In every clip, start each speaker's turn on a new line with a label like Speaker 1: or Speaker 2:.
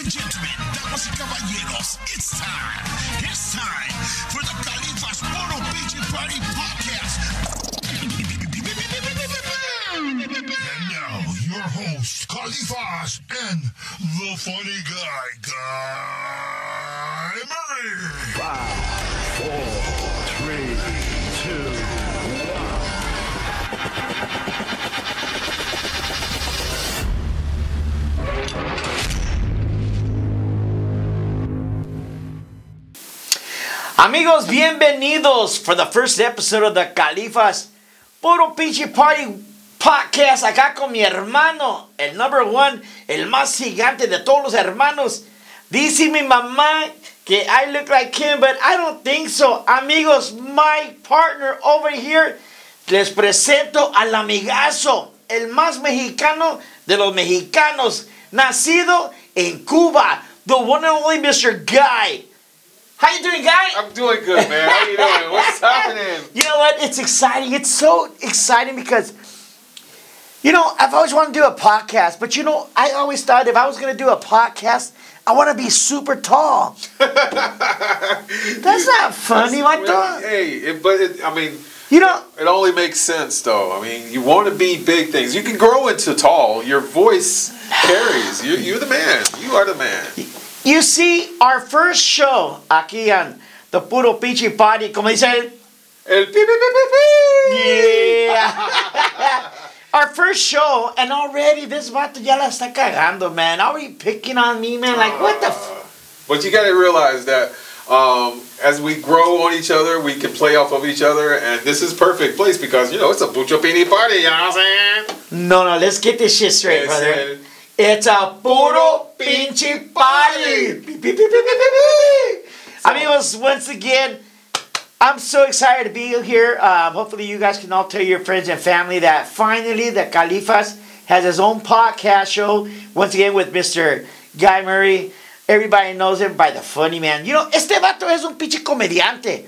Speaker 1: and gentlemen, damas y caballeros, it's time. It's time for the Califas Puro Pichi Party Podcast. And now, your host, Califas, and the funny guy, Guy Murray.
Speaker 2: Five, four, three, two, one.
Speaker 3: Amigos, bienvenidos for the first episode of the Califas Puro Pinche Party Podcast. Acá con mi hermano, el number one, el más gigante de todos los hermanos. Dice mi mamá que I look like him, but I don't think so. Amigos, my partner over here, les presento al amigazo, el más mexicano de los mexicanos, nacido en Cuba, the one and only Mr. Guy. How you doing, Guy?
Speaker 4: I'm doing good, man. How you doing? What's happening?
Speaker 3: You know what? It's exciting. It's so exciting because, you know, I've always wanted to do a podcast, but you know, I always thought if I was going to do a podcast, I want to be super tall. That's not funny, my dog.
Speaker 4: Hey, it, but it, I mean,
Speaker 3: You know,
Speaker 4: it only makes sense though. I mean, you want to be big things. You can grow into tall. Your voice carries. You, you're the man. You are the man.
Speaker 3: You see, our first show aquí the Puro Pichi Party, como dice él,
Speaker 4: El pi, pi, pi, pi.
Speaker 3: Yeah. Our first show, and already this vato ya la está cagando, man. Are Already picking on me, man. Like, what the f-
Speaker 4: But you got to realize that um, as we grow on each other, we can play off of each other, and this is perfect place because you know it's a Bucho Pini party. You know what I'm saying?
Speaker 3: No, no, let's get this shit straight, brother.
Speaker 4: el-
Speaker 3: It's a puro pinche party. Beep, beep, beep, beep, beep, beep, beep. Amigos, once again, I'm so excited to be here. Um, hopefully, you guys can all tell your friends and family that finally the Califas has his own podcast show. Once again, with Mr. Guy Murray. Everybody knows him by the funny man. You know, este vato es un pinche comediante.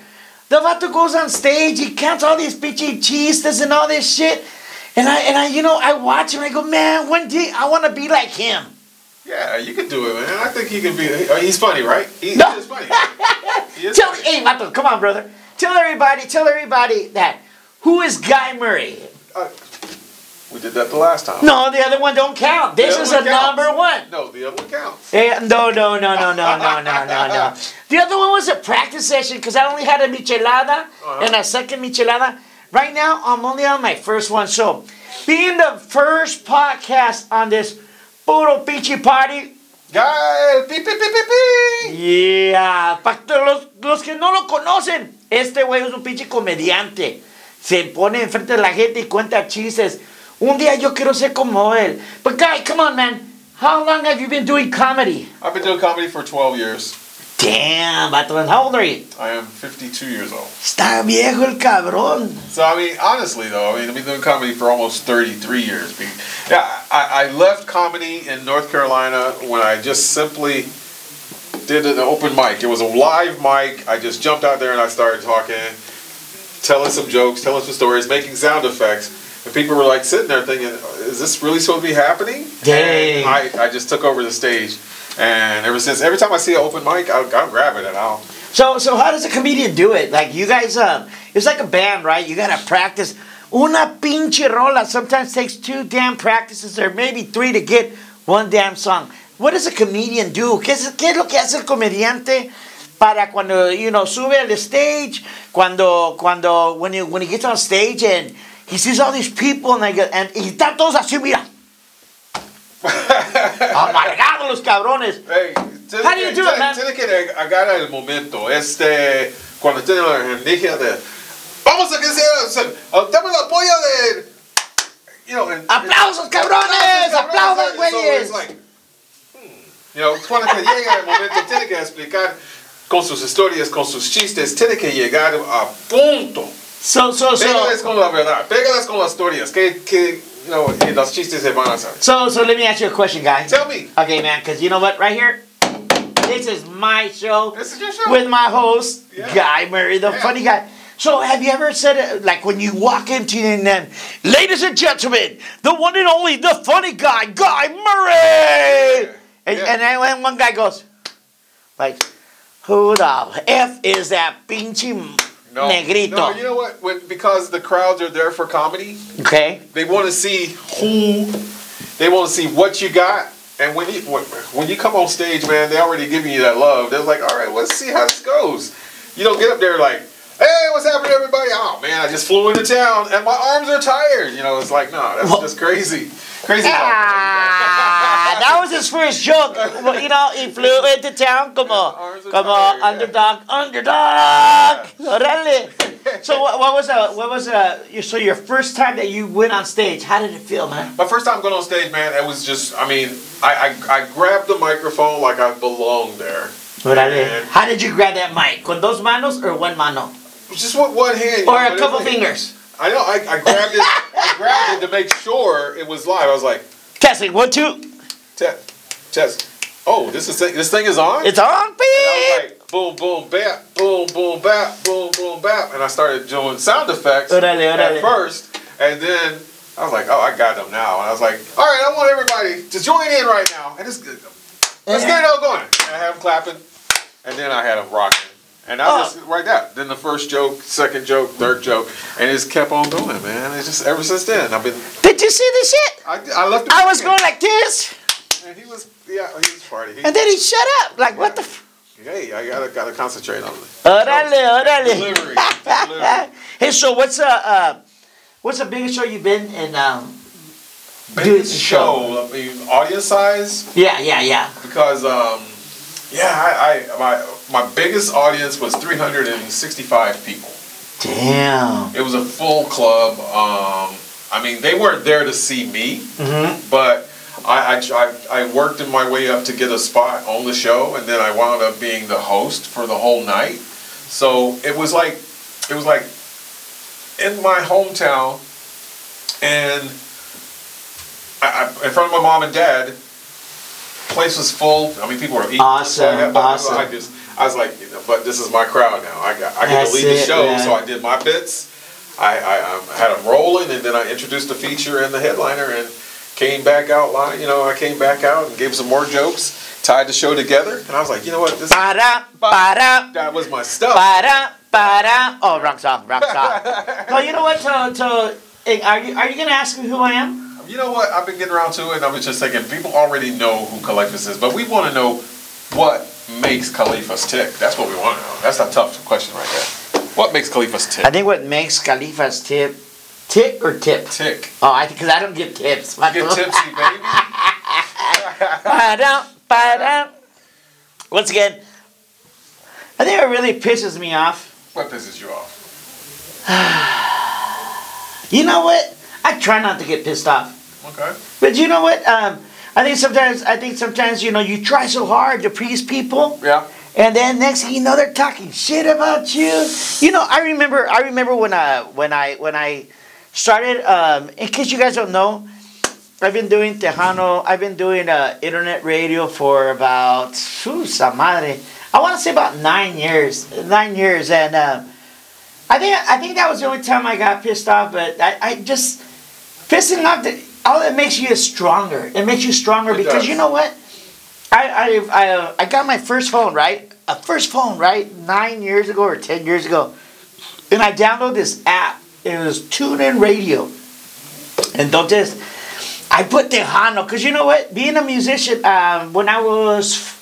Speaker 3: The vato goes on stage, he counts all these pinche chistes and all this shit. And I, and I, you know, I watch him. I go, man, one day I want to be like him.
Speaker 4: Yeah, you can do it, man. I think he can be. He's funny, right? He,
Speaker 3: No.
Speaker 4: he is funny. He is
Speaker 3: Tell,
Speaker 4: funny.
Speaker 3: hey, vato, come on, brother. Tell everybody, tell everybody that who is Guy Murray?
Speaker 4: Uh, we did that the last time.
Speaker 3: No, the other one don't count. This is a
Speaker 4: counts.
Speaker 3: number one.
Speaker 4: No, the other one counts.
Speaker 3: Eh, no, no, no, no, no, no, no, no, no. The other one was a practice session because I only had a michelada
Speaker 4: Uh-huh.
Speaker 3: and a second michelada. Right now, I'm only on my first one. So, being the first podcast on this puro pichi party,
Speaker 4: beep, beep, beep, beep.
Speaker 3: Yeah, para los, los que no lo conocen, este güey es un pinche comediante. Se pone enfrente de la gente y cuenta chistes. Un día yo quiero ser como él. But guy, come on, man. How long have you been doing comedy?
Speaker 4: I've been doing comedy for 12 years.
Speaker 3: Damn, vato. and How old are you?
Speaker 4: I am 52 years old.
Speaker 3: Está viejo el cabrón.
Speaker 4: So, I mean, honestly, though, I mean, I've been doing comedy for almost 33 years. Yeah, I, I left comedy in North Carolina when I just simply did an open mic. It was a live mic. I just jumped out there and I started talking, telling some jokes, telling some stories, making sound effects. And people were like sitting there thinking, is this really supposed to be happening?
Speaker 3: Dang.
Speaker 4: And I, I just took over the stage. And ever since, every time I see an open mic, I'll, I'll grab it I'll.
Speaker 3: So, so how does a comedian do it? Like you guys, um, it's like a band, right? You gotta practice. Una pinche rola sometimes takes two damn practices or maybe three to get one damn song. What does a comedian do? ¿Qué es, qué es lo que hace el comediante para cuando, you know, sube al stage? Cuando, cuando, when he, when he gets on stage and he sees all these people and, they get, and y están todos así, mira. Amargados los cabrones.
Speaker 4: Hey, tiene
Speaker 3: How do you do it, man?
Speaker 4: Tiene que agarrar el momento. Este, cuando tiene la energía de. Vamos a que sea. se- Dame el apoyo de. You know, and,
Speaker 3: ¡Aplausos, cabrones! ¡Aplaudan,
Speaker 4: So
Speaker 3: güeyes!
Speaker 4: it's like, hmm, you know, cuando que llega el momento, tiene que explicar con sus historias, con sus chistes, tiene que llegar a punto.
Speaker 3: So, so, so.
Speaker 4: Pégales con la verdad, pégales con las historias, que, que you know, los chistes se van a hacer.
Speaker 3: So, so let me ask you a question, guy.
Speaker 4: Tell me.
Speaker 3: Okay, man, because you know what? Right here, this is my show
Speaker 4: This is your show.
Speaker 3: with my host,
Speaker 4: Yeah.
Speaker 3: Guy Murray, the
Speaker 4: Yeah.
Speaker 3: funny guy. So, have you ever said it like when you walk into and then, ladies and gentlemen, the one and only, the funny guy, Guy Murray? And,
Speaker 4: Yeah.
Speaker 3: and then when one guy goes, like, who the f is that pinche
Speaker 4: No,
Speaker 3: negrito?
Speaker 4: no, you know what? When, because the crowds are there for comedy,
Speaker 3: okay.
Speaker 4: they want to see who, they want to see what you got. And when you when, when you come on stage, man, they already giving you that love. They're like, all right, let's see how this goes. You don't get up there like, hey, what's happening, everybody? Oh man, I just flew into town and my arms are tired. You know, it's like, no, that's
Speaker 3: Well-
Speaker 4: just crazy, crazy. talk,
Speaker 3: Ah, that was his first joke. Well, you know, he flew into town Come
Speaker 4: on, come
Speaker 3: on,
Speaker 4: tired, yeah.
Speaker 3: underdog, underdog. Órale. So what, what was uh what was uh so your first time that you went on stage? How did it feel, man?
Speaker 4: My first time going on stage, man, it was just, I mean, I, I, I grabbed the microphone like I belonged there.
Speaker 3: Órale.
Speaker 4: And
Speaker 3: How did you grab that mic? Con dos manos or one mano?
Speaker 4: Just with one hand. you
Speaker 3: Or
Speaker 4: know,
Speaker 3: a couple fingers?
Speaker 4: I know, I, I grabbed it, I grabbed it to make sure it was live. I was like,
Speaker 3: Testing one two.
Speaker 4: test, test. Oh, this is this thing is on.
Speaker 3: It's on,
Speaker 4: and I was like, boom, boom, bap, boom, boom, bap, boom, boom, bap, and I started doing sound effects
Speaker 3: Órale, órale.
Speaker 4: at first, and then I was like, oh, I got them now, and I was like, all right, I want everybody to join in right now, and just let's get it all going. And I had them clapping, and then I had them rocking. And I
Speaker 3: Oh.
Speaker 4: just right there. Then the first joke, second joke, third joke, and it just kept on going, man. It's just ever since then. I've been.
Speaker 3: Did you see the shit?
Speaker 4: I, I left.
Speaker 3: I was
Speaker 4: in.
Speaker 3: going like this,
Speaker 4: And he was, yeah, he was party. He,
Speaker 3: and then he shut up. Like what the? F-
Speaker 4: hey, I gotta gotta concentrate on it.
Speaker 3: Órale, órale.
Speaker 4: Delivery, delivery.
Speaker 3: hey, so what's uh, uh what's the biggest show you've been in? Um,
Speaker 4: Biggest
Speaker 3: Dude,
Speaker 4: show, I mean, audience size,
Speaker 3: yeah, yeah, yeah.
Speaker 4: because um, yeah, I, I my my biggest audience was 365 people.
Speaker 3: Damn.
Speaker 4: It was a full club. Um, I mean, they weren't there to see me,
Speaker 3: Mm-hmm.
Speaker 4: but I, I, I, I worked in my way up to get a spot on the show, and then I wound up being the host for the whole night. So it was like, it was like in my hometown, and I, I, in front of my mom and dad. Place was full. I mean, people were eating.
Speaker 3: Awesome,
Speaker 4: So I, but
Speaker 3: awesome.
Speaker 4: I just, I was like, you know, but this is my crowd now. I got, I get to lead the
Speaker 3: it,
Speaker 4: show,
Speaker 3: man.
Speaker 4: so I did my bits. I, I, um, had them rolling, and then I introduced the feature and the headliner, and came back out. You know, I came back out and gave some more jokes, tied the show together, and I was like, you know what, this
Speaker 3: Para, para,
Speaker 4: that was my stuff.
Speaker 3: para, para. Oh, wrong song, wrong song. no, you know what? To, to, are you are you gonna ask me who I am?
Speaker 4: You know what? I've been getting around to it, and I was just thinking, people already know who Califas is, but we want to know what makes Califas tick. That's what we want to know. That's a tough question right there. What makes
Speaker 3: Califas
Speaker 4: tick?
Speaker 3: I think what makes Califas tip, tick or tip?
Speaker 4: Tick.
Speaker 3: Oh, I because I don't give tips.
Speaker 4: Get tipsy, baby.
Speaker 3: Ba-dum, ba-dum. Once again, I think it really pisses me off.
Speaker 4: What pisses you off?
Speaker 3: You know what? I try not to get pissed off.
Speaker 4: Okay.
Speaker 3: But you know what? Um, I think sometimes I think sometimes you know you try so hard to please people,
Speaker 4: Yeah.
Speaker 3: and then next thing you know they're talking shit about you. You know, I remember I remember when I when I when I started. Um, in case you guys don't know, I've been doing Tejano. I've been doing uh, internet radio for about whew, madre. I want to say about nine years. Nine years, and uh, I think I think that was the only time I got pissed off. But I, I just pissing off. The, all it makes you is stronger. It makes you stronger
Speaker 4: It
Speaker 3: because
Speaker 4: does.
Speaker 3: you know what? I I I, uh, I got my first phone right. A first phone right nine years ago or ten years ago, and I downloaded this app. It was TuneIn Radio, and don't just. I put Tejano because you know what? Being a musician, um, when I was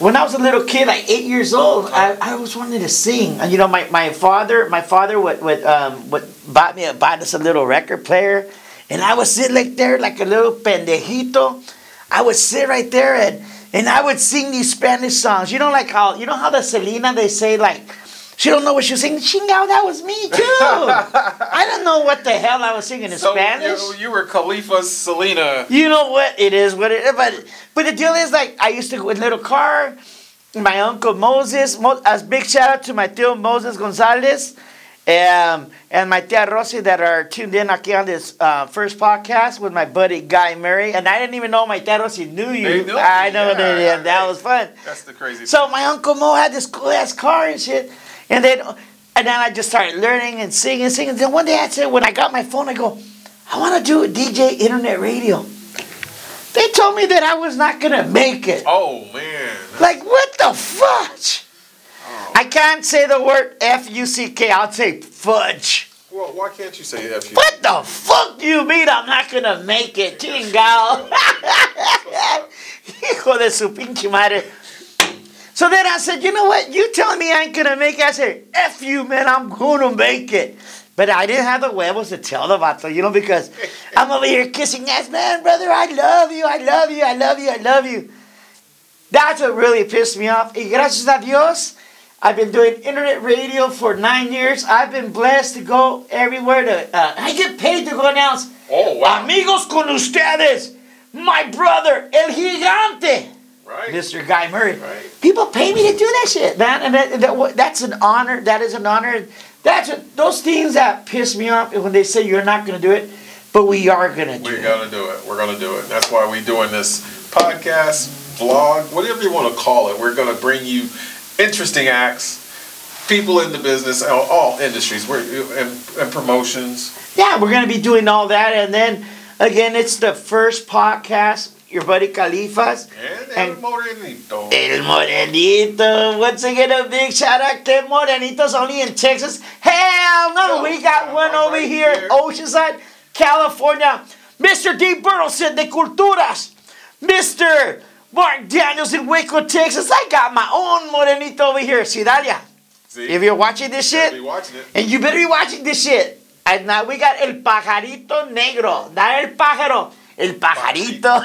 Speaker 3: when I was a little kid, like eight years old, I, I was wanting to sing. And you know, my, my father, my father would would um would bought me a, bought us a little record player, and I would sit like there like a little pendejito. I would sit right there and and I would sing these Spanish songs. You know, like how you know how the Selena they say like. She don't know what she was singing. Chingao, that was me too. I don't know what the hell I was singing in
Speaker 4: So
Speaker 3: Spanish.
Speaker 4: you, you were Khalifa Selena.
Speaker 3: You know what? It is what it is. But but the deal is like I used to go in little car. My uncle Moses, Mo, as big shout out to my tío Moses Gonzalez, um, and my tia Rosy that are tuned in aquí on this uh, first podcast with my buddy Guy Murray. And I didn't even know my tia Rosy knew you.
Speaker 4: Knew
Speaker 3: I know
Speaker 4: yeah,
Speaker 3: that.
Speaker 4: yeah,
Speaker 3: that was fun.
Speaker 4: That's the crazy.
Speaker 3: So my uncle Mo had this cool ass car and shit, and then and then I just started learning and singing, and singing. Then one day I said, when I got my phone, I go, I want to do a DJ internet radio. They told me that I was not gonna make it.
Speaker 4: Oh man.
Speaker 3: Like what the fudge? I can't say the word F U C K. I'll say fudge.
Speaker 4: Well, why can't you say F?
Speaker 3: What the fuck do you mean I'm not gonna make it, chingao? Hijo de su pinche madre. So then I said, you know what? You telling me I ain't gonna make it? I said, F you, man, I'm gonna make it. But I didn't have the huevos to tell the vato, you know, because I'm over here kissing ass, man, brother, I love you, I love you, I love you, I love you. That's what really pissed me off. Y gracias a Dios, I've been doing internet radio for nine years. I've been blessed to go everywhere to, uh, I get paid to go announce
Speaker 4: Oh wow.
Speaker 3: Amigos con ustedes, my brother, El Gigante,
Speaker 4: right.
Speaker 3: Mr. Guy Murray.
Speaker 4: Right.
Speaker 3: People pay me to do that shit, man, and that, that, that's an honor. That is an honor. That's what, those things that piss me off when they say you're not going to do it, but we are going to do
Speaker 4: We're
Speaker 3: it.
Speaker 4: gonna do it. We're gonna do it. That's why we're doing this podcast, vlog, whatever you want to call it. We're gonna bring you interesting acts, people in the business, all, all industries, we're, and, and promotions.
Speaker 3: Yeah, we're going to be doing all that, and then again, it's the first podcast. Your buddy Califas.
Speaker 4: And,
Speaker 3: And-
Speaker 4: El Morenito.
Speaker 3: El Morenito. Once again, a big shout out to Morenitos only in Texas. Hell no,
Speaker 4: No,
Speaker 3: we got one
Speaker 4: right
Speaker 3: over here,
Speaker 4: here.
Speaker 3: Oceanside, California. Mr. D. Burleson de Culturas. Mr. Mark Daniels in Waco, Texas. I got my own Morenito over here, Cidalia.
Speaker 4: See?
Speaker 3: If you're watching this shit,
Speaker 4: watching
Speaker 3: and you better be watching this shit. And now we got El Pajarito Negro. Not El Pájaro, El Pajarito.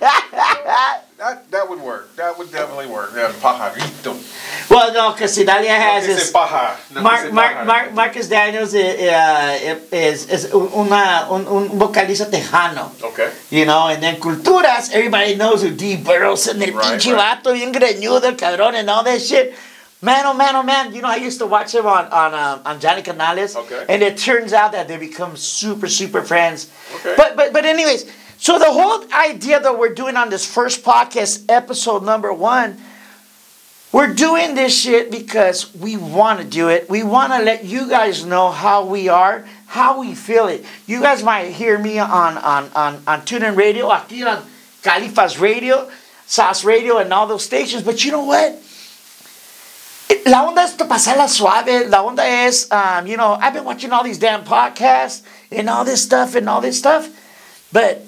Speaker 4: That, that would work. That would definitely work. El pajarito.
Speaker 3: well, no, because Cidalia has
Speaker 4: No
Speaker 3: his.
Speaker 4: paja. No
Speaker 3: Mark, Mark. Mark, Marcus Daniels is, is, is una, un, un vocalista tejano,
Speaker 4: Okay.
Speaker 3: you know, and then Culturas, everybody knows who D. Burleson, el
Speaker 4: Right,
Speaker 3: pinche
Speaker 4: right.
Speaker 3: vato, bien greñudo, el cabrón, and all that shit. Man, oh man, oh man, you know, I used to watch him on, on, um, on Johnny Canales,
Speaker 4: Okay.
Speaker 3: and it turns out that they become super, super friends.
Speaker 4: Okay.
Speaker 3: But, but, but anyways, so the whole idea that we're doing on this first podcast, episode number one, we're doing this shit because we want to do it. We want to let you guys know how we are, how we feel it. You guys might hear me on on on, on TuneIn Radio, aquí on Califas Radio, SAS Radio, and all those stations. But you know what? La onda es to pasarla suave. La onda es, um, you know, I've been watching all these damn podcasts and all this stuff and all this stuff, but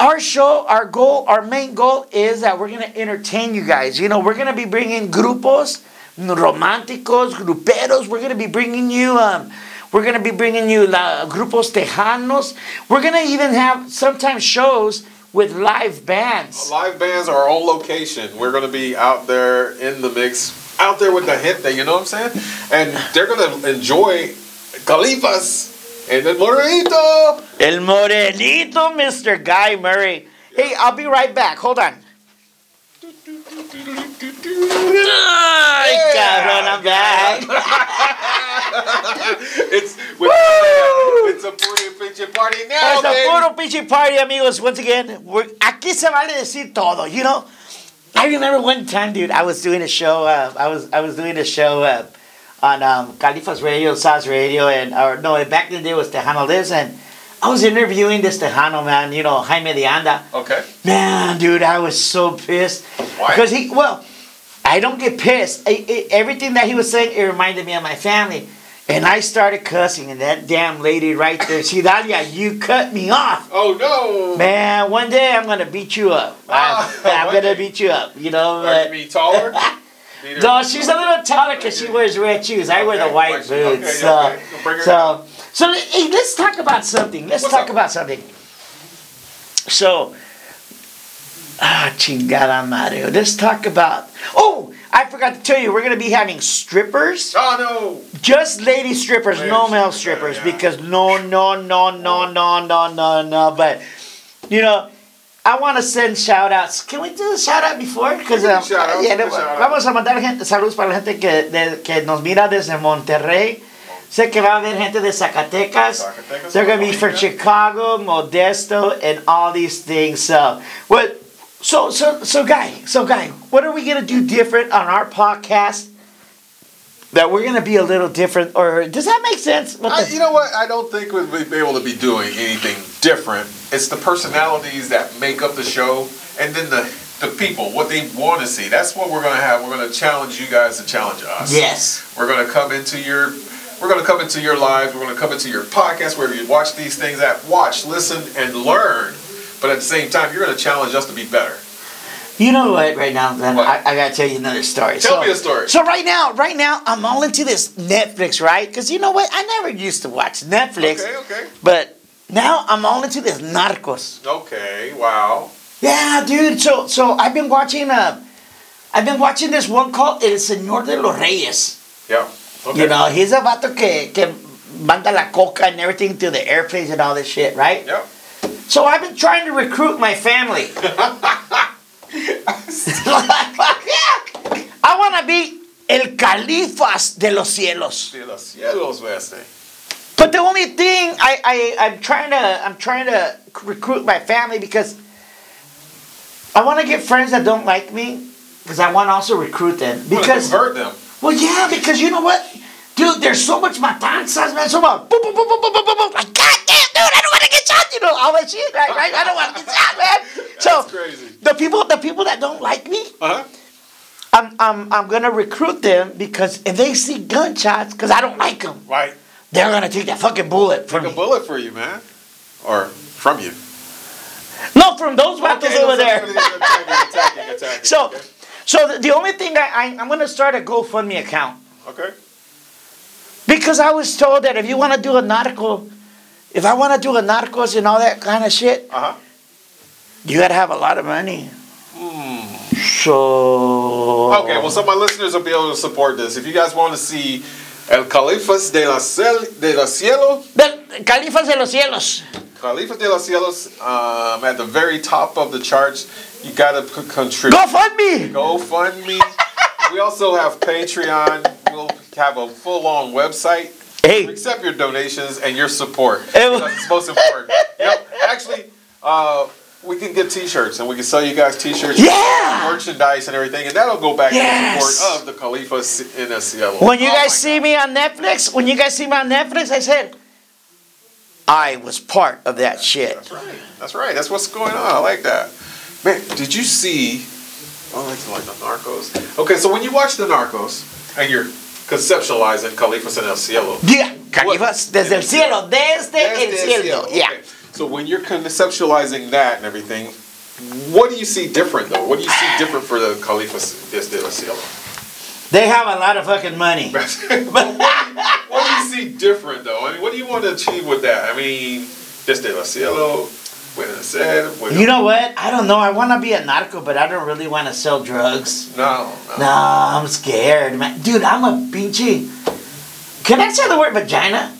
Speaker 3: our show, our goal, our main goal is that we're gonna entertain you guys. You know, we're gonna be bringing grupos, románticos, gruperos. We're gonna be bringing you, um, we're gonna be bringing you la, grupos tejanos. We're gonna even have sometimes shows with live bands.
Speaker 4: Live bands are on location. We're gonna be out there in the mix, out there with the hit that you know what I'm saying, and they're gonna enjoy Califas and the Morenito.
Speaker 3: El Morenito, Mr. Guy Murray. Hey, I'll be right back. Hold on. Ay, cabrón, I'm back.
Speaker 4: it's with, it's a puro pinche party now,
Speaker 3: a
Speaker 4: baby.
Speaker 3: puro pinche party, amigos. Once again, we're, aquí se vale decir todo, you know? I remember one time, dude, I was doing a show, uh, I was I was doing a show uh, on um, Califas Radio, Saz Radio, and, or no, back in the day it was Tejano Lives, and I was interviewing this Tejano man, you know, Jaime de Anda.
Speaker 4: Okay.
Speaker 3: Man, dude, I was so pissed.
Speaker 4: Why?
Speaker 3: Because he, well, I don't get pissed. I, I- everything that he was saying, it reminded me of my family. And I started cussing, and that damn lady right there, see, Dalia, you cut me off.
Speaker 4: Oh no.
Speaker 3: Man, one day I'm gonna beat you up.
Speaker 4: Ah,
Speaker 3: I, am gonna
Speaker 4: day.
Speaker 3: beat you up, you know.
Speaker 4: Are you
Speaker 3: But,
Speaker 4: be taller?
Speaker 3: No, she's a little taller because she wears red shoes. I wear the white boots.
Speaker 4: Okay,
Speaker 3: so,
Speaker 4: okay.
Speaker 3: So, so, hey, let's talk about something. Let's
Speaker 4: What's
Speaker 3: talk
Speaker 4: up?
Speaker 3: about something. So, ah, chingada Mario. Let's talk about. Oh, I forgot to tell you, we're gonna be having strippers.
Speaker 4: Oh no!
Speaker 3: Just lady strippers, no male
Speaker 4: strippers,
Speaker 3: strippers,
Speaker 4: yeah.
Speaker 3: because no, no, no, no, no, no, no, no. But you know, I want to send shout outs. Can we do a shout out before? Because
Speaker 4: We can do um, shout we can shout out.
Speaker 3: vamos a mandar gente, saludos para la gente que, de- que nos mira desde Monterrey. Sé que va a haber gente de Zacatecas.
Speaker 4: Zacatecas,
Speaker 3: They're gonna be from Chicago, Modesto, and all these things. So what? So so so guy, so guy, what are we gonna do different on our podcast? That we're gonna be a little different, or does that make sense?
Speaker 4: I, you know what? I don't think we'd be able to be doing anything different. It's the personalities that make up the show, and then the the people, what they want to see. That's what we're gonna have. We're gonna challenge you guys to challenge us.
Speaker 3: Yes.
Speaker 4: We're gonna come into your we're gonna come into your lives, we're gonna come into your podcast wherever you watch these things at. Watch, listen, and learn. But at the same time, you're gonna challenge us to be better.
Speaker 3: You know what? Right now, then
Speaker 4: What?
Speaker 3: I, I gotta tell you another story.
Speaker 4: Tell
Speaker 3: so,
Speaker 4: me a story.
Speaker 3: So right now, right now, I'm all into this Netflix, right? Because you know what? I never used to watch Netflix,
Speaker 4: Okay, okay.
Speaker 3: but now I'm all into this Narcos.
Speaker 4: Okay, wow.
Speaker 3: Yeah, dude. So so I've been watching. Uh, I've been watching this one called El Señor de los Reyes.
Speaker 4: Yeah. Okay.
Speaker 3: You know, he's a vato que que manda la coca and everything to the airplanes and all this shit, right?
Speaker 4: Yep.
Speaker 3: So I've been trying to recruit my family. I want to be el califas de los cielos.
Speaker 4: De los cielos, Weste.
Speaker 3: But the only thing I, I I'm trying to I'm trying to recruit my family because I want to get friends that don't like me because I want to also recruit them
Speaker 4: Because
Speaker 3: because
Speaker 4: hurt them.
Speaker 3: well yeah because you know what Dude, there's so much matanzas, man. So much. Boom, boom, boom, boom, boom, boom, boom. Like, God damn, dude, I don't want to get shot. You know, all that shit, right? right? I don't want to get shot, man. so
Speaker 4: crazy.
Speaker 3: the people, the people that don't like me,
Speaker 4: uh-huh.
Speaker 3: I'm, I'm, I'm gonna recruit them because if they see gunshots, because I don't like them,
Speaker 4: right?
Speaker 3: They're gonna take that fucking bullet from
Speaker 4: take
Speaker 3: me.
Speaker 4: a bullet for you, man, or from you.
Speaker 3: No, from those okay, weapons over there. So, so the, the only thing I, I I'm gonna start a GoFundMe account.
Speaker 4: Okay
Speaker 3: because I was told that if you want to do a narco, if I want to do a narcos and all that kind of shit,
Speaker 4: Uh huh.
Speaker 3: you gotta have a lot of money. So
Speaker 4: Hmm. Okay, well, so my listeners will be able to support this. If you guys want to see El Califas de la, Cel- de la Cielo,
Speaker 3: the Califas de los cielos.
Speaker 4: Califas de los Cielos, um, at the very top of the charts, you gotta c- contribute.
Speaker 3: GoFundMe.
Speaker 4: GoFundMe. We also have Patreon. We'll have a full-on website.
Speaker 3: Hey.
Speaker 4: We accept your donations and your support. It's most important. yep. Actually, uh, we can get T-shirts and we can sell you guys T-shirts,
Speaker 3: Yeah.
Speaker 4: merchandise, and everything, and that'll go back
Speaker 3: Yes.
Speaker 4: in support of the Khalifa in Cielo.
Speaker 3: When you
Speaker 4: Oh
Speaker 3: guys see me on Netflix, when you guys see me on Netflix, I said I was part of that shit.
Speaker 4: That's right. That's right. That's what's going on. I like that. Man, did you see? Oh, like to like the Narcos. Okay, so when you watch the Narcos and you're conceptualizing Califas en el Cielo,
Speaker 3: Yeah, Califas desde el cielo, desde el cielo. Yeah.
Speaker 4: Okay. So when you're conceptualizing that and everything, what do you see different though? What do you see different for the Califas desde el Cielo?
Speaker 3: They have a lot of fucking money.
Speaker 4: what, what do you see different though? I mean, what do you want to achieve with that? I mean, desde el Cielo, pueden hacer, pueden-
Speaker 3: You know what? I don't know. I want to be a narco, but I don't really want to sell drugs.
Speaker 4: No, no.
Speaker 3: No, I'm scared, man. Dude, I'm a pinche. Can I say the word vagina?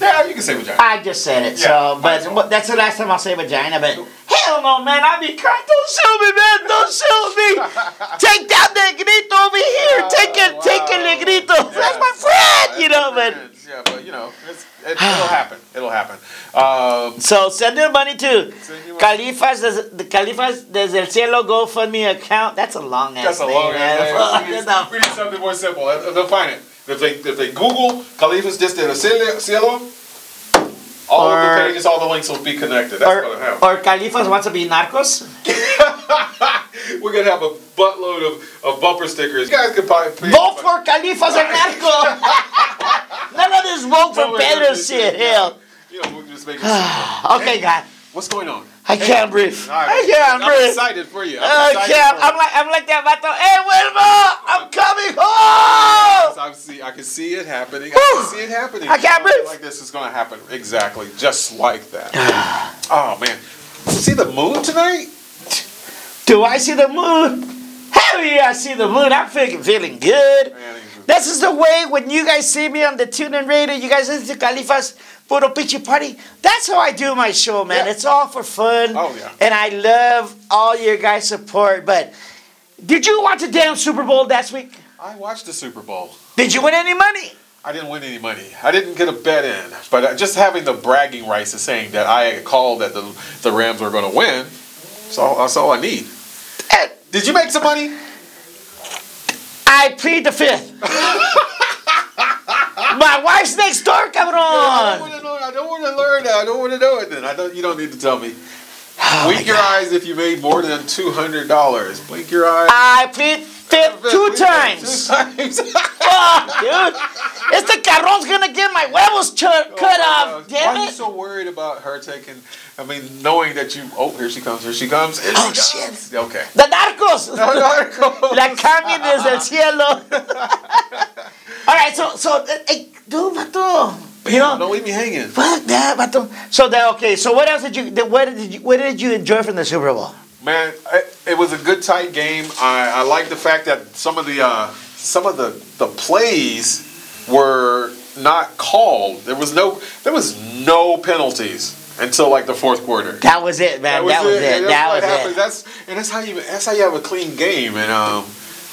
Speaker 4: Yeah, you can say vagina.
Speaker 3: I just said it.
Speaker 4: Yeah,
Speaker 3: so, but that's the last time I'll say vagina. But hell no, man. I'll be crying. Don't shoot me, man. Don't shoot me. Take down that negrito over here. Oh, take it.
Speaker 4: Wow,
Speaker 3: Take it, negrito. That's my friend. You know, but.
Speaker 4: Yeah, but you know, it's, it, it'll happen. It'll happen. Um,
Speaker 3: So send your money to
Speaker 4: Send your money.
Speaker 3: Califas, des- the Califas desde el cielo GoFundMe account. That's a long ass
Speaker 4: that's a long answer.
Speaker 3: Fuck,
Speaker 4: We need,
Speaker 3: that's a-
Speaker 4: we need something more simple. They'll find it. If they if they Google Califas desde el cielo, cielo, all of the pages, all the links will be connected. That's
Speaker 3: Or,
Speaker 4: what it happens.
Speaker 3: or Califas wants to be narcos.
Speaker 4: We're gonna have a buttload of, of bumper stickers. You guys could probably
Speaker 3: Vote for Califas and narco. This vote for
Speaker 4: No, we're gonna-
Speaker 3: shit. Hell.
Speaker 4: You know, we'll just simple.
Speaker 3: Okay, God.
Speaker 4: What's going on?
Speaker 3: I can't breathe.
Speaker 4: Right.
Speaker 3: I can't
Speaker 4: I'm
Speaker 3: breathe.
Speaker 4: excited for you. I'm
Speaker 3: I
Speaker 4: excited
Speaker 3: can't.
Speaker 4: for
Speaker 3: I'm like I'm like that vato. Hey, Wilma, I'm coming home.
Speaker 4: I see. I can see it happening. I can see it happening.
Speaker 3: I can't breathe.
Speaker 4: Like this is going to happen exactly, just like that. oh man, see the moon tonight?
Speaker 3: Do I see the moon? Hell yeah, I see the moon. I'm feeling feeling good.
Speaker 4: Man,
Speaker 3: This is the way when you guys see me on the TuneIn Radio, you guys listen to Califas Puro Pichi Party. That's how I do my show, man.
Speaker 4: Yeah.
Speaker 3: It's all for fun.
Speaker 4: Oh, yeah.
Speaker 3: And I love all your guys' support. But did you watch the damn Super Bowl last week?
Speaker 4: I watched the Super Bowl.
Speaker 3: Did you win any money?
Speaker 4: I didn't win any money. I didn't get a bet in, but uh, just having the bragging rights of saying that I called that the the Rams were going to win, that's all, that's all I need. Did you make some money?
Speaker 3: I plead the fifth. My wife's next door,
Speaker 4: I
Speaker 3: cabrón.
Speaker 4: I don't want to learn that. I don't want to know it. Then I don't. You don't need to tell me.
Speaker 3: Oh
Speaker 4: Blink your eyes if you made more than two hundred dollars. Blink your eyes.
Speaker 3: I plead fifth two times.
Speaker 4: Two times.
Speaker 3: Dude. Este carron's gonna get my huevos ch- cut
Speaker 4: Oh my
Speaker 3: off.
Speaker 4: gosh. Why are you so worried about her taking? I mean, knowing that you. Oh, here she comes. Here she comes. Here
Speaker 3: Oh,
Speaker 4: she comes.
Speaker 3: shit.
Speaker 4: Okay.
Speaker 3: The narcos.
Speaker 4: Narcos.
Speaker 3: La cambien desde el cielo. All right, so so hey, dude, vato. You know,
Speaker 4: Don't leave me hanging.
Speaker 3: fuck that, vato. So that okay. So what else did you? the- What did you? What did you enjoy from the Super Bowl?
Speaker 4: Man, I, it was a good tight game. I, I like the fact that some of the uh, some of the, the plays were not called. There was no there was no penalties until like the fourth quarter.
Speaker 3: That was it, man. That was it.
Speaker 4: and that's
Speaker 3: That was
Speaker 4: happens.
Speaker 3: it.
Speaker 4: That's and that's how you that's how you have a clean game. And um,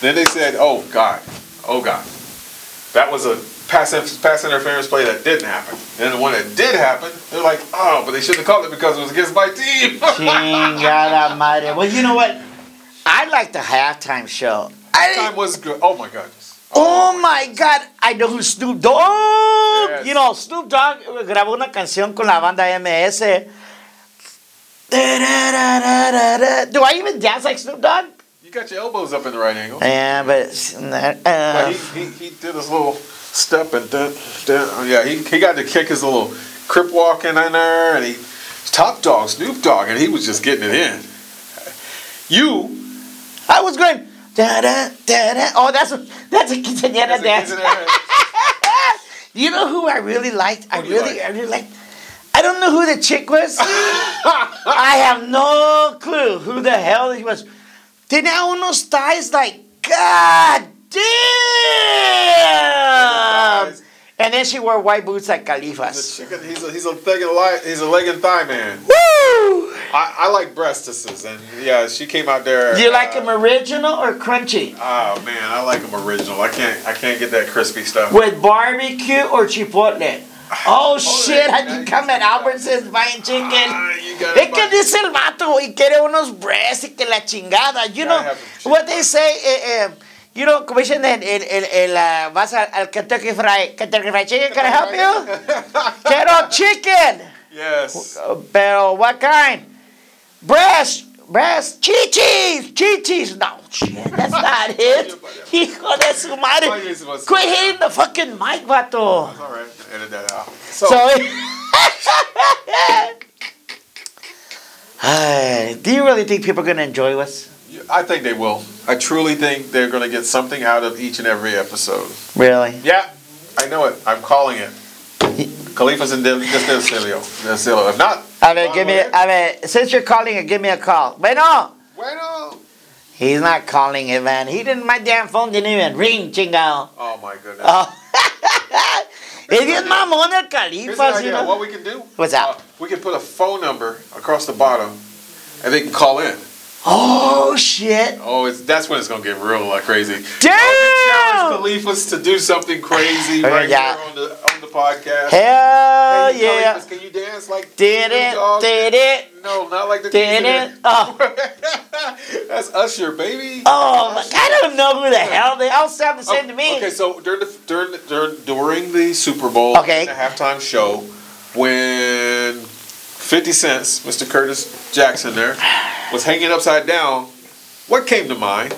Speaker 4: then they said, "Oh God, oh God, that was a pass pass interference play that didn't happen." And when it did happen, they're like, "Oh, but they shouldn't have called it because it was against my team."
Speaker 3: Chingada madre. Well, you know what? I like the halftime show. I,
Speaker 4: Time was good. Oh my goodness.
Speaker 3: Oh my God, I know who Snoop Dogg.
Speaker 4: Yes.
Speaker 3: You know, Snoop Dogg grabó una canción con la banda MS. Do I even dance like Snoop Dogg?
Speaker 4: You got your elbows up in the right angle.
Speaker 3: Yeah, but it's not,
Speaker 4: But
Speaker 3: uh,
Speaker 4: he, he, he did his little step and dun, dun, oh, yeah, he, he got to kick his little crip walking in there and he top dog Snoop Dogg and he was just getting it in. You
Speaker 3: I was going. Da da da da. Oh, that's a that's a quinceañera dance. You know who I really liked? I
Speaker 4: Who
Speaker 3: really,
Speaker 4: like?
Speaker 3: I really liked. I don't know who the chick was. I have no clue who the hell he was. Tenía unos ties like God damn. And then she wore white boots like Califas.
Speaker 4: chicken, he's a he's a leg and li- he's a leg and thigh man.
Speaker 3: Woo!
Speaker 4: I, I like breastises and yeah, she came out there.
Speaker 3: Do you like
Speaker 4: uh,
Speaker 3: them original or crunchy?
Speaker 4: Oh man, I like them original. I can't I can't get that crispy stuff.
Speaker 3: With barbecue or chipotle? Oh shit, I can
Speaker 4: you-
Speaker 3: come at Albertsons buying chicken.
Speaker 4: Ah,
Speaker 3: Es que dice el vato y quiere unos breasts y que la chingada. You know
Speaker 4: Gotta have some
Speaker 3: what they say, eh, eh, you know, dicen el, el, el, el, ah, vas al, al Kentucky Fried, Kentucky Fried Chicken, can I help you? Quiero chicken.
Speaker 4: Yes.
Speaker 3: Uh, Pero what kind? Breast, breast, chichis, chichis. No, shit, that's not it. Hijo de su madre. Quit hitting the fucking mic, vato.
Speaker 4: All right, edit that out. So,
Speaker 3: So, Ay, do you really think people are going to enjoy us?
Speaker 4: I think they will. I truly think they're going to get something out of each and every episode.
Speaker 3: Really?
Speaker 4: Yeah, I know it. I'm calling it. Califas in Del Desilio. Desilio. If not,
Speaker 3: A ver, give me, a ver, since you're calling it, give me a call. Bueno,
Speaker 4: bueno.
Speaker 3: he's not calling it, man. He didn't, my damn phone didn't even ring, chingao.
Speaker 4: Oh my goodness.
Speaker 3: Oh. es bien mamón el
Speaker 4: an
Speaker 3: you know?
Speaker 4: What we can do?
Speaker 3: What's that?
Speaker 4: Uh, we can put a phone number across the bottom, and they can call in.
Speaker 3: Oh, shit.
Speaker 4: Oh, it's that's when it's gonna get real like crazy.
Speaker 3: Damn!
Speaker 4: Challenge Califas to do something crazy right
Speaker 3: yeah.
Speaker 4: here on the on the podcast.
Speaker 3: Hell
Speaker 4: Hey,
Speaker 3: yeah.
Speaker 4: Califas, can you dance like
Speaker 3: Did it, did it,
Speaker 4: No, not like the
Speaker 3: did it. Oh.
Speaker 4: That's Usher, baby.
Speaker 3: Oh, my- I don't know who the hell. They all sound the oh, same to me.
Speaker 4: Okay, so during the during the- during, during the Super Bowl,
Speaker 3: Okay.
Speaker 4: the halftime show, when Fifty Cents, Mr. Curtis Jackson, there was hanging upside down, what came to mind?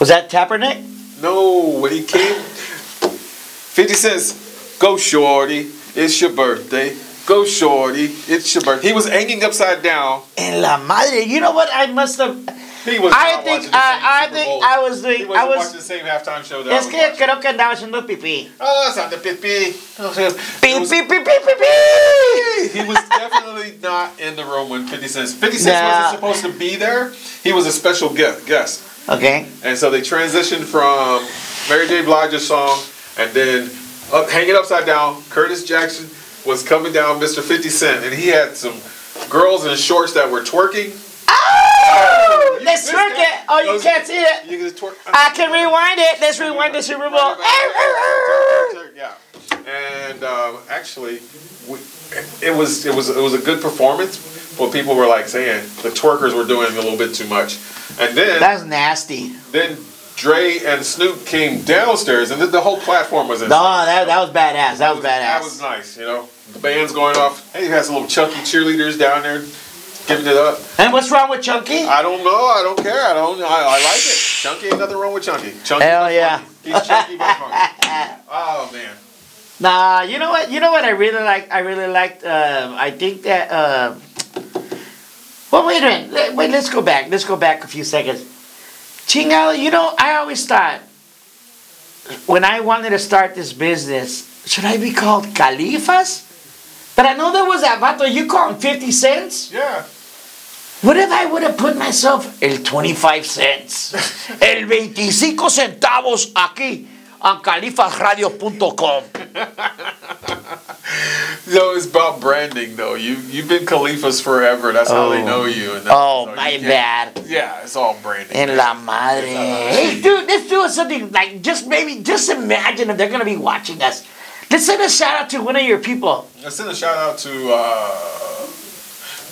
Speaker 3: Was that Kaepernick?
Speaker 4: No, when he came, Fifty Cents, go shorty, it's your birthday. Go shorty, it's your birthday. He was hanging upside down.
Speaker 3: En la madre. You know what? I must have.
Speaker 4: He was.
Speaker 3: I think
Speaker 4: watching the same
Speaker 3: I, I think. I was
Speaker 4: He
Speaker 3: doing.
Speaker 4: wasn't
Speaker 3: I was.
Speaker 4: watching the same halftime show that
Speaker 3: Es
Speaker 4: I
Speaker 3: que
Speaker 4: was watching.
Speaker 3: creo que andaba haciendo pipí.
Speaker 4: Oh, it's on the pipí.
Speaker 3: Pi,
Speaker 4: It was-
Speaker 3: pi, pi, pi, pi, pi.
Speaker 4: He was definitely not in the room when 50 Cent. 50 Cent
Speaker 3: Nah.
Speaker 4: wasn't supposed to be there. He was a special guest. guest.
Speaker 3: Okay.
Speaker 4: And so they transitioned from Mary J. Blige's song and then up, hanging upside down, Curtis Jackson was coming down Mr. 50 Cent and he had some girls in shorts that were twerking.
Speaker 3: Oh, Let's twerk it. Oh, you can't see it.
Speaker 4: You can twerk.
Speaker 3: I can rewind it. Let's rewind the Super Bowl.
Speaker 4: Yeah, and um, actually, we, it was it was it was a good performance. But people were like saying the twerkers were doing a little bit too much, and then
Speaker 3: That's nasty.
Speaker 4: then Dre and Snoop came downstairs, and the, the whole platform was in.
Speaker 3: No, that, that was badass. That was
Speaker 4: That
Speaker 3: badass.
Speaker 4: That was nice, you know. The band's going off. Hey, you got some little chunky cheerleaders down there giving it up.
Speaker 3: And what's wrong with Chunky?
Speaker 4: I don't know. I don't care. I don't. I, I like it. Chunky ain't nothing wrong with Chunky. Chunky.
Speaker 3: Hell yeah.
Speaker 4: funky. He's chunky but funky. Oh man.
Speaker 3: Nah, you know what? You know what I really like. I really liked. Uh, I think that. Uh, well, wait a minute. Let- Wait, let's go back. Let's go back a few seconds. Chingado, you know, I always thought when I wanted to start this business, should I be called Califas? But I know there was that vato. You call him fifty cents.
Speaker 4: Yeah.
Speaker 3: What if I would have put myself el 25 cents? El 25 centavos aquí on califasradio.com.
Speaker 4: No, it's about branding though. You you've been Califas forever. That's how they
Speaker 3: Oh.
Speaker 4: know you. And
Speaker 3: Oh,
Speaker 4: so
Speaker 3: my bad.
Speaker 4: Yeah, it's all branding.
Speaker 3: En la madre. Hey, dude, let's do something like just maybe just imagine if they're gonna be watching us. Let's send a shout out to one of your people.
Speaker 4: Let's send a shout out to uh,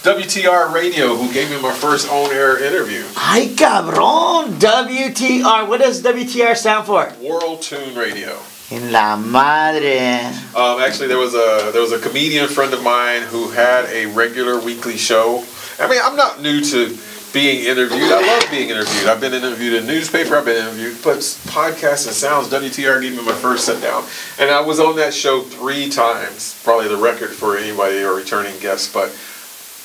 Speaker 4: WTR Radio who gave me my first on air interview.
Speaker 3: Ay, cabrón. WTR. What does WTR stand for?
Speaker 4: World Tune Radio.
Speaker 3: In la madre.
Speaker 4: Um, actually, there was a there was a comedian friend of mine who had a regular weekly show. I mean, I'm not new to being interviewed. I love being interviewed. I've been interviewed in newspaper. I've been interviewed, but podcasts and sounds. WTR gave me my first sit down, and I was on that show three times. Probably the record for anybody or returning guests. But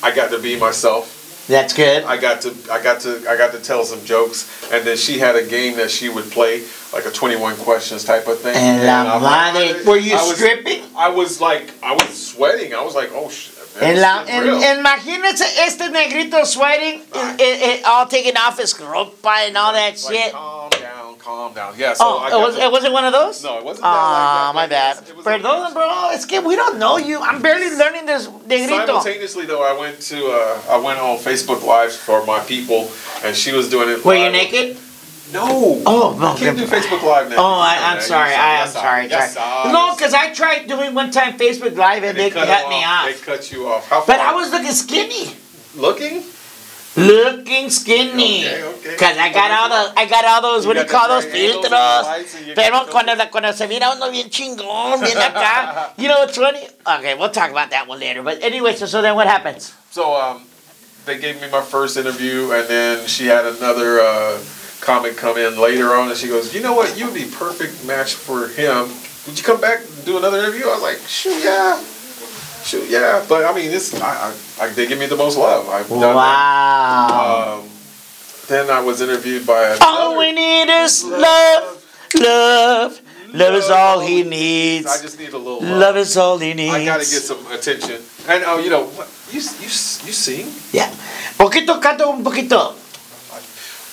Speaker 4: I got to be myself.
Speaker 3: That's good.
Speaker 4: I got to I got to I got to tell some jokes, and then she had a game that she would play, like a 21 questions type of thing. And
Speaker 3: la
Speaker 4: I'm like.
Speaker 3: Were you
Speaker 4: I was-
Speaker 3: stripping?
Speaker 4: I was like, I was sweating. I was like, oh shit.
Speaker 3: En la, en, imagínense este negrito sweating,
Speaker 4: Right.
Speaker 3: it, it, all taking off his ropa and all that
Speaker 4: like,
Speaker 3: shit.
Speaker 4: calm down, calm down. Yeah. So
Speaker 3: Oh,
Speaker 4: I
Speaker 3: it, was,
Speaker 4: to-
Speaker 3: it wasn't one of those?
Speaker 4: No, it wasn't that
Speaker 3: Ah,
Speaker 4: like
Speaker 3: my bad.
Speaker 4: it was
Speaker 3: Perdón,
Speaker 4: like-
Speaker 3: bro. Es que we don't know you. I'm barely learning this negrito.
Speaker 4: Simultaneously though, I went to uh, I went on Facebook Live for my people, and she was doing it.
Speaker 3: Were you naked?
Speaker 4: No.
Speaker 3: Oh, no.
Speaker 4: I can't do Facebook Live now.
Speaker 3: Oh, I, I'm
Speaker 4: you
Speaker 3: sorry. I,
Speaker 4: yes,
Speaker 3: sorry.
Speaker 4: Yes,
Speaker 3: sorry. No, because I tried doing one time Facebook Live and, they,
Speaker 4: cut
Speaker 3: cut me off.
Speaker 4: They cut you off. How
Speaker 3: But? I was looking skinny.
Speaker 4: looking.
Speaker 3: Looking skinny.
Speaker 4: Okay, okay.
Speaker 3: Cause I got all the, I got all those,
Speaker 4: You
Speaker 3: what do you call those filtros?
Speaker 4: the lights and you
Speaker 3: Pero cuando, cuando se mira uno bien chingón, bien acá. You know what's funny? Okay, we'll talk about that one later. But anyway, so, so then what happens?
Speaker 4: So um, they gave me my first interview, and then she had another uh, comic come in later on, and she goes, "You know what? You would be perfect match for him. Would you come back and do another interview?" I was like, "Shoot, yeah, shoot, yeah." But I mean, this I, I, I they give me the most love. I've done.
Speaker 3: Wow.
Speaker 4: Um, then I was interviewed by another.
Speaker 3: all we need is love, love. Love is all he needs.
Speaker 4: I just need a little love.
Speaker 3: Love is all he needs.
Speaker 4: I gotta get some attention. And oh, you know, what? you you you sing?
Speaker 3: Yeah. Poquito canto un poquito.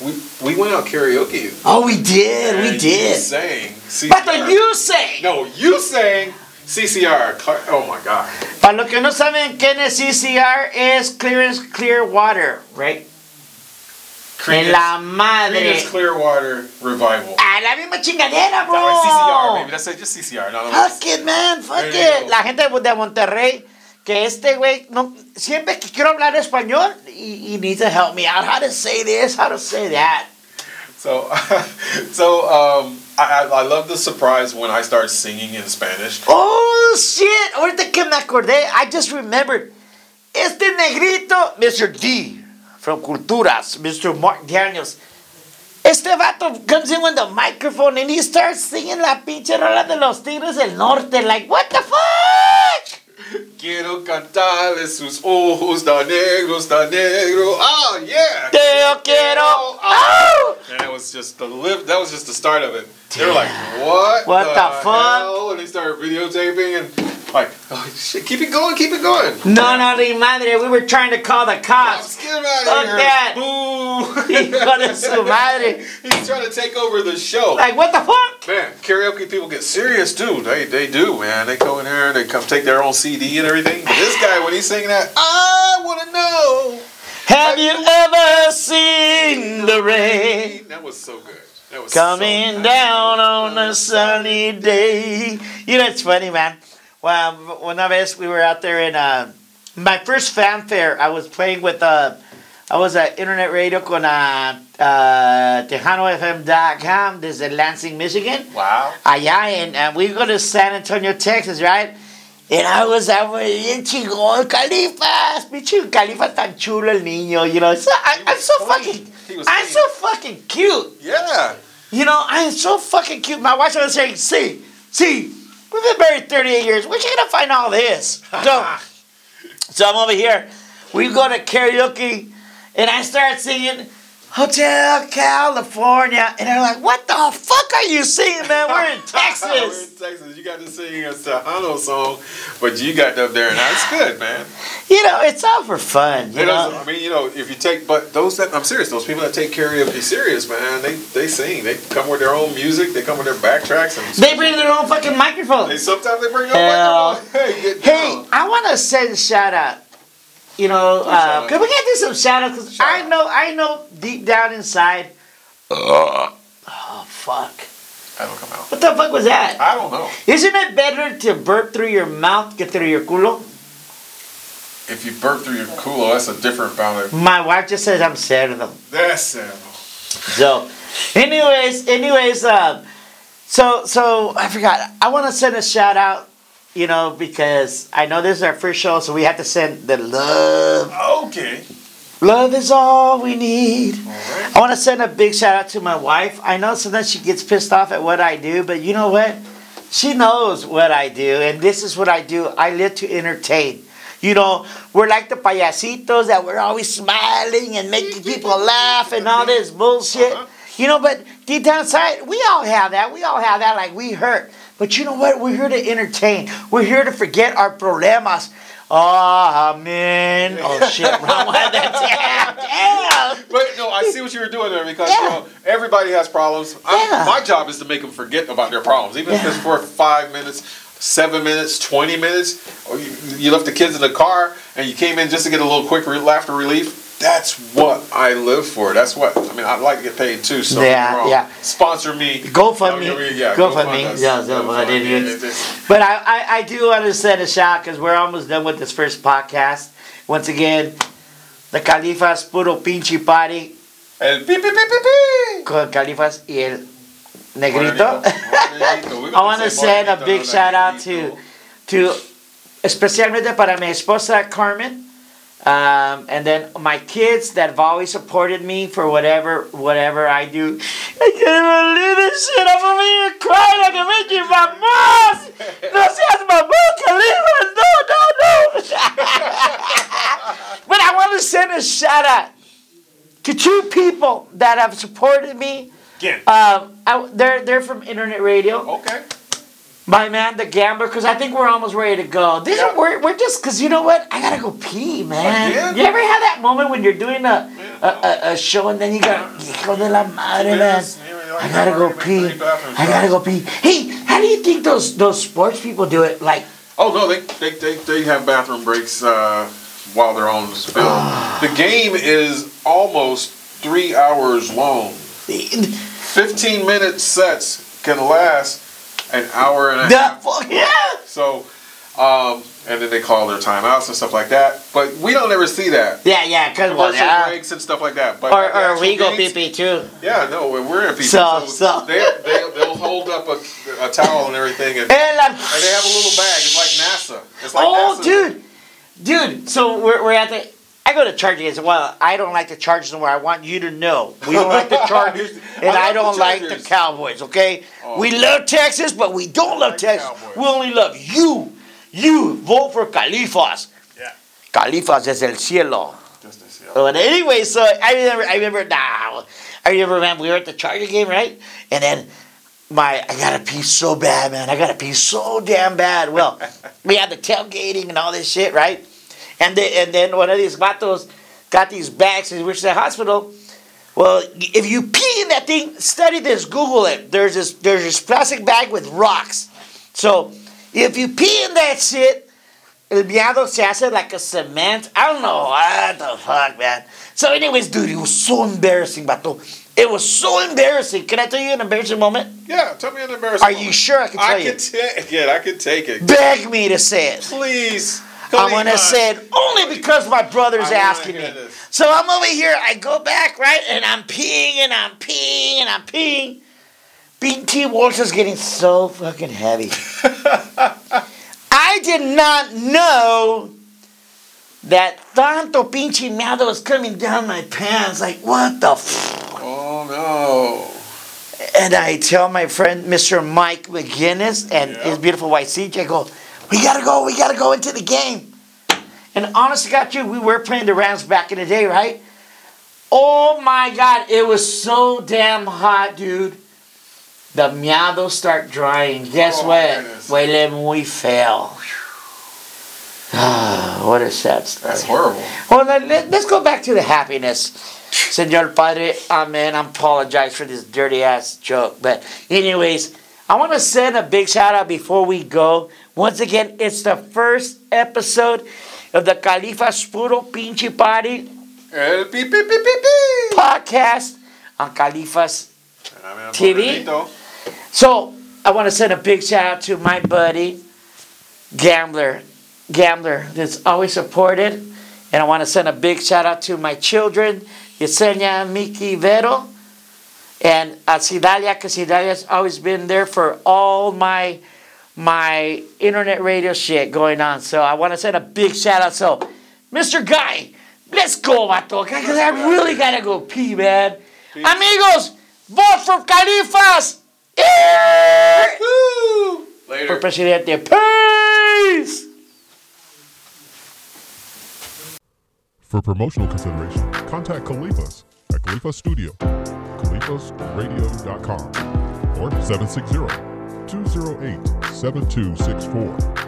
Speaker 4: We we went out karaoke.
Speaker 3: Oh, we did. We
Speaker 4: You
Speaker 3: did.
Speaker 4: sang.
Speaker 3: But
Speaker 4: CCR.
Speaker 3: the you say.
Speaker 4: No, you sang CCR. Oh my God.
Speaker 3: Para los que no saben quién es CCR, es Clear, clear Water, right? En la madre.
Speaker 4: Creedence Clearwater Revival.
Speaker 3: A la misma chingadera, bro.
Speaker 4: No, CCR, baby. That's it. Just CCR. No.
Speaker 3: Fuck it, man. Fuck
Speaker 4: you
Speaker 3: it.
Speaker 4: go.
Speaker 3: La gente de Monterrey, que este güey, no, siempre que quiero hablar español, he, he needs to help me out. How to say this, how to say that.
Speaker 4: So, so um, I, I I love the surprise when I start singing in Spanish.
Speaker 3: Oh, shit. Ahorita que me acordé, I just remembered. Este negrito, Mr. D, from Culturas, Mr. Mark Daniels. Este vato comes in with the microphone and he starts singing la pinche rola de los Tigres del Norte. Like, what the fuck?
Speaker 4: Quiero cantarle sus ojos tan negros, tan negro. Oh yeah.
Speaker 3: Te quiero. Oh!
Speaker 4: And that was just the live. That was just the start of it. They were like, "What?
Speaker 3: What the fuck?"
Speaker 4: hell?" And they started videotaping and like, "Oh shit, keep it going, keep it going."
Speaker 3: No, no, ni madre. We were trying to call the
Speaker 4: Let's
Speaker 3: cops.
Speaker 4: get him out
Speaker 3: Fuck
Speaker 4: here.
Speaker 3: that.
Speaker 4: Boo.
Speaker 3: Hijo de su madre.
Speaker 4: He's trying to take over the show.
Speaker 3: Like, what the fuck?
Speaker 4: Man, karaoke people get serious too. They they do, man. They go in here and they come take their own CD and everything. But this guy, when he's singing that, I wanna know.
Speaker 3: Have you ever seen the rain?
Speaker 4: That was so good. That was
Speaker 3: Coming
Speaker 4: so
Speaker 3: down on a sunny day. You know, it's funny, man. Well, one vez we were out there in uh, my first fanfare. I was playing with uh, I was at internet radio con uh, uh, uh, TejanoFM.com. This is Lansing, Michigan.
Speaker 4: Wow.
Speaker 3: Allá en, and we go to San Antonio, Texas, right? And I was out with bien chingón, Califas. Pinche tan chulo el niño, you know. So, I, I'm so
Speaker 4: clean.
Speaker 3: fucking,
Speaker 4: was
Speaker 3: I'm
Speaker 4: clean.
Speaker 3: so fucking cute.
Speaker 4: Yeah.
Speaker 3: You know, I am so fucking cute. My wife was saying, see, see, we've been married 38 years. Where'd you gonna find all this? So, so I'm over here. We go to karaoke, and I start singing Hotel California. And they're like, what the fuck are you singing, man? We're in Texas."
Speaker 4: We're in Texas. You got to sing a Tejano song, but you got up there, and that's good, man.
Speaker 3: You know, it's all for fun. You
Speaker 4: It
Speaker 3: know?
Speaker 4: I mean, you know, if you take, but those that I'm serious, those people that take karaoke serious, man, they they sing. They come with their own music. They come with their backtracks, and
Speaker 3: They bring their own fucking microphone.
Speaker 4: they sometimes they bring up
Speaker 3: Hell.
Speaker 4: microphone. Hey,
Speaker 3: Hey. I want to send a shout out. You know, uh,
Speaker 4: shout out.
Speaker 3: can we get do some shout outs? Because I know, I know deep down inside. oh, fuck.
Speaker 4: I don't come out.
Speaker 3: What the fuck was that?
Speaker 4: I don't know.
Speaker 3: Isn't it better to burp through your mouth que through your culo?
Speaker 4: If you burp through your culo, that's a different boundary.
Speaker 3: My wife just says I'm cerdo.
Speaker 4: That's it.
Speaker 3: So, anyways, anyways, um, so so I forgot. I want to send a shout out. You know, because I know this is our first show, so we have to send the love.
Speaker 4: Okay.
Speaker 3: Love is all we need.
Speaker 4: All right.
Speaker 3: I want to send a big shout out to my wife. I know sometimes she gets pissed off at what I do, but you know what? She knows what I do, and this is what I do. I live to entertain. You know, we're like the payasitos that we're always smiling and making people laugh and all this bullshit.
Speaker 4: Uh-huh.
Speaker 3: You know, but deep down inside, we all have that. We all have that, like we hurt. But you know what? We're here to entertain. We're here to forget our problemas. Oh, man. Oh, shit. Wrong one. That's Damn.
Speaker 4: But no, I see what you were doing there because
Speaker 3: Yeah.
Speaker 4: you know everybody has problems.
Speaker 3: Yeah.
Speaker 4: My job is to make them forget about their problems, even if it's for five minutes, seven minutes, twenty minutes. Or you, you left the kids in the car and you came in just to get a little quick re- laughter relief. That's what I live for. That's what I mean. I'd like to get paid too. So
Speaker 3: Yeah, yeah.
Speaker 4: Sponsor me.
Speaker 3: GoFundMe.
Speaker 4: Yeah,
Speaker 3: GoFundMe.
Speaker 4: us.
Speaker 3: Yeah, yeah,
Speaker 4: GoFund
Speaker 3: what
Speaker 4: me.
Speaker 3: is. But I, I, I do want to send a shout because we're almost done with this first podcast. Once again, the Califas Puro Pinche Party
Speaker 4: El pi, pi, pi, pi, pi.
Speaker 3: con Califas y el Negrito. I want to send a big shout out to, to especialmente para mi esposa Carmen. Um, and then my kids that have always supported me for whatever whatever I do. I can't believe this shit. I'm over here crying like a Mickey Mouse. No seas mamón, Khalifa. No, no, no. but I want to send a shout out to two people that have supported me.
Speaker 4: Again.
Speaker 3: Um, I, they're they're from internet radio.
Speaker 4: Okay.
Speaker 3: My man, the gambler, because I think we're almost ready to go. This
Speaker 4: Yeah.
Speaker 3: is we're, we're just because you know what? I gotta go pee, man.
Speaker 4: Again?
Speaker 3: You ever have that moment when you're doing a a, a, a show and then you got hijo de la madre, man.
Speaker 4: Yes, yeah, like
Speaker 3: I gotta go pee. I gotta go pee. Hey, how do you think those those sports people do it? Like,
Speaker 4: Oh no, they they, they, they have bathroom breaks uh, while they're on the.
Speaker 3: Ah.
Speaker 4: the game is almost three hours long. Fifteen minute sets can last an hour and a
Speaker 3: the
Speaker 4: half.
Speaker 3: fuck yeah.
Speaker 4: So, um, and then they call their timeouts and stuff like that. But we don't ever see that.
Speaker 3: Yeah, yeah, cause well, yeah.
Speaker 4: breaks and stuff like that. But
Speaker 3: Or or go
Speaker 4: games-
Speaker 3: pee too.
Speaker 4: Yeah, no, we're in people.
Speaker 3: So- so-
Speaker 4: they, they, they'll hold up a, a towel and everything, and, and
Speaker 3: And
Speaker 4: they have a little bag. It's like NASA. It's like
Speaker 3: oh,
Speaker 4: NASA.
Speaker 3: dude, dude. So we're, we're at the. I go to Chargers games. Well, I don't like the Chargers anymore. I want you to know we don't like the Chargers, and
Speaker 4: I
Speaker 3: I, don't like the Cowboys. Okay,
Speaker 4: Oh.
Speaker 3: we love Texas, but we don't love
Speaker 4: Like
Speaker 3: Texas.
Speaker 4: Cowboys.
Speaker 3: We only love you. You vote for Califas.
Speaker 4: Yeah.
Speaker 3: Califas es el cielo.
Speaker 4: Just this, yeah.
Speaker 3: But anyway, so I remember, I remember now. I remember, man, we were at the Charger game, right? And then my, I gotta pee so bad, man. I gotta pee so damn bad. Well, we had the tailgating and all this shit, right? And then, and then one of these vatos got these bags and which the hospital. Well, if you pee in that thing, study this, Google it. There's this, there's this plastic bag with rocks. So if you pee in that shit, El miado se hace like a cement. I don't know what the fuck, man. So, anyways, dude, it was so embarrassing, bato. It was so embarrassing. Can I tell you an embarrassing moment?
Speaker 4: Yeah, tell me an embarrassing.
Speaker 3: Are you sure I can tell
Speaker 4: I
Speaker 3: you?
Speaker 4: I can take it. I can take it.
Speaker 3: Beg me to say it.
Speaker 4: Please.
Speaker 3: I'm gonna
Speaker 4: Khalifa.
Speaker 3: say it only because my brother's asking me.
Speaker 4: this.
Speaker 3: So I'm over here. I go back right, and I'm peeing and I'm peeing and I'm peeing. BT Walter's getting so fucking heavy. I did not know that tanto pinche meado was coming down my pants. Like what the. F-?
Speaker 4: Oh no.
Speaker 3: And I tell my friend, Mr. Mike McGinnis, and
Speaker 4: Yeah.
Speaker 3: his beautiful wife CJ, I go, we gotta go, we gotta go into the game. And honestly, got you, we were playing the Rams back in the day, right? Oh my God, it was so damn hot, dude. The miados start drying. Guess
Speaker 4: Oh,
Speaker 3: what? Huele muy feo. Ah, what a sad story.
Speaker 4: That's horrible.
Speaker 3: Well, let, us go back to the happiness. Senor Padre, amen. I apologize for this dirty ass joke. But, anyways, I want to send a big shout out before we go. Once again, it's the first episode of the Califas Puro Pinche Party
Speaker 4: El pi pi pi pi pi.
Speaker 3: podcast on Califas. TV? So, I want to send a big shout out to my buddy, Gambler. Gambler, that's always supported. And I want to send a big shout out to my children, Yesenia, Miki, Vero, and uh, Sidalia, because Sidalia's always been there for all my my internet radio shit going on. So I want to send a big shout out. So, Mr. Guy, let's go, vato, because I really gotta go pee, man. Amigos, vote for Califas. Eh!
Speaker 4: Woo!
Speaker 3: For
Speaker 4: Later.
Speaker 3: Presidente. Peace.
Speaker 5: For promotional consideration, contact Califas at Khalifa Studio, CalifasRadio.com, or 760 208 7264.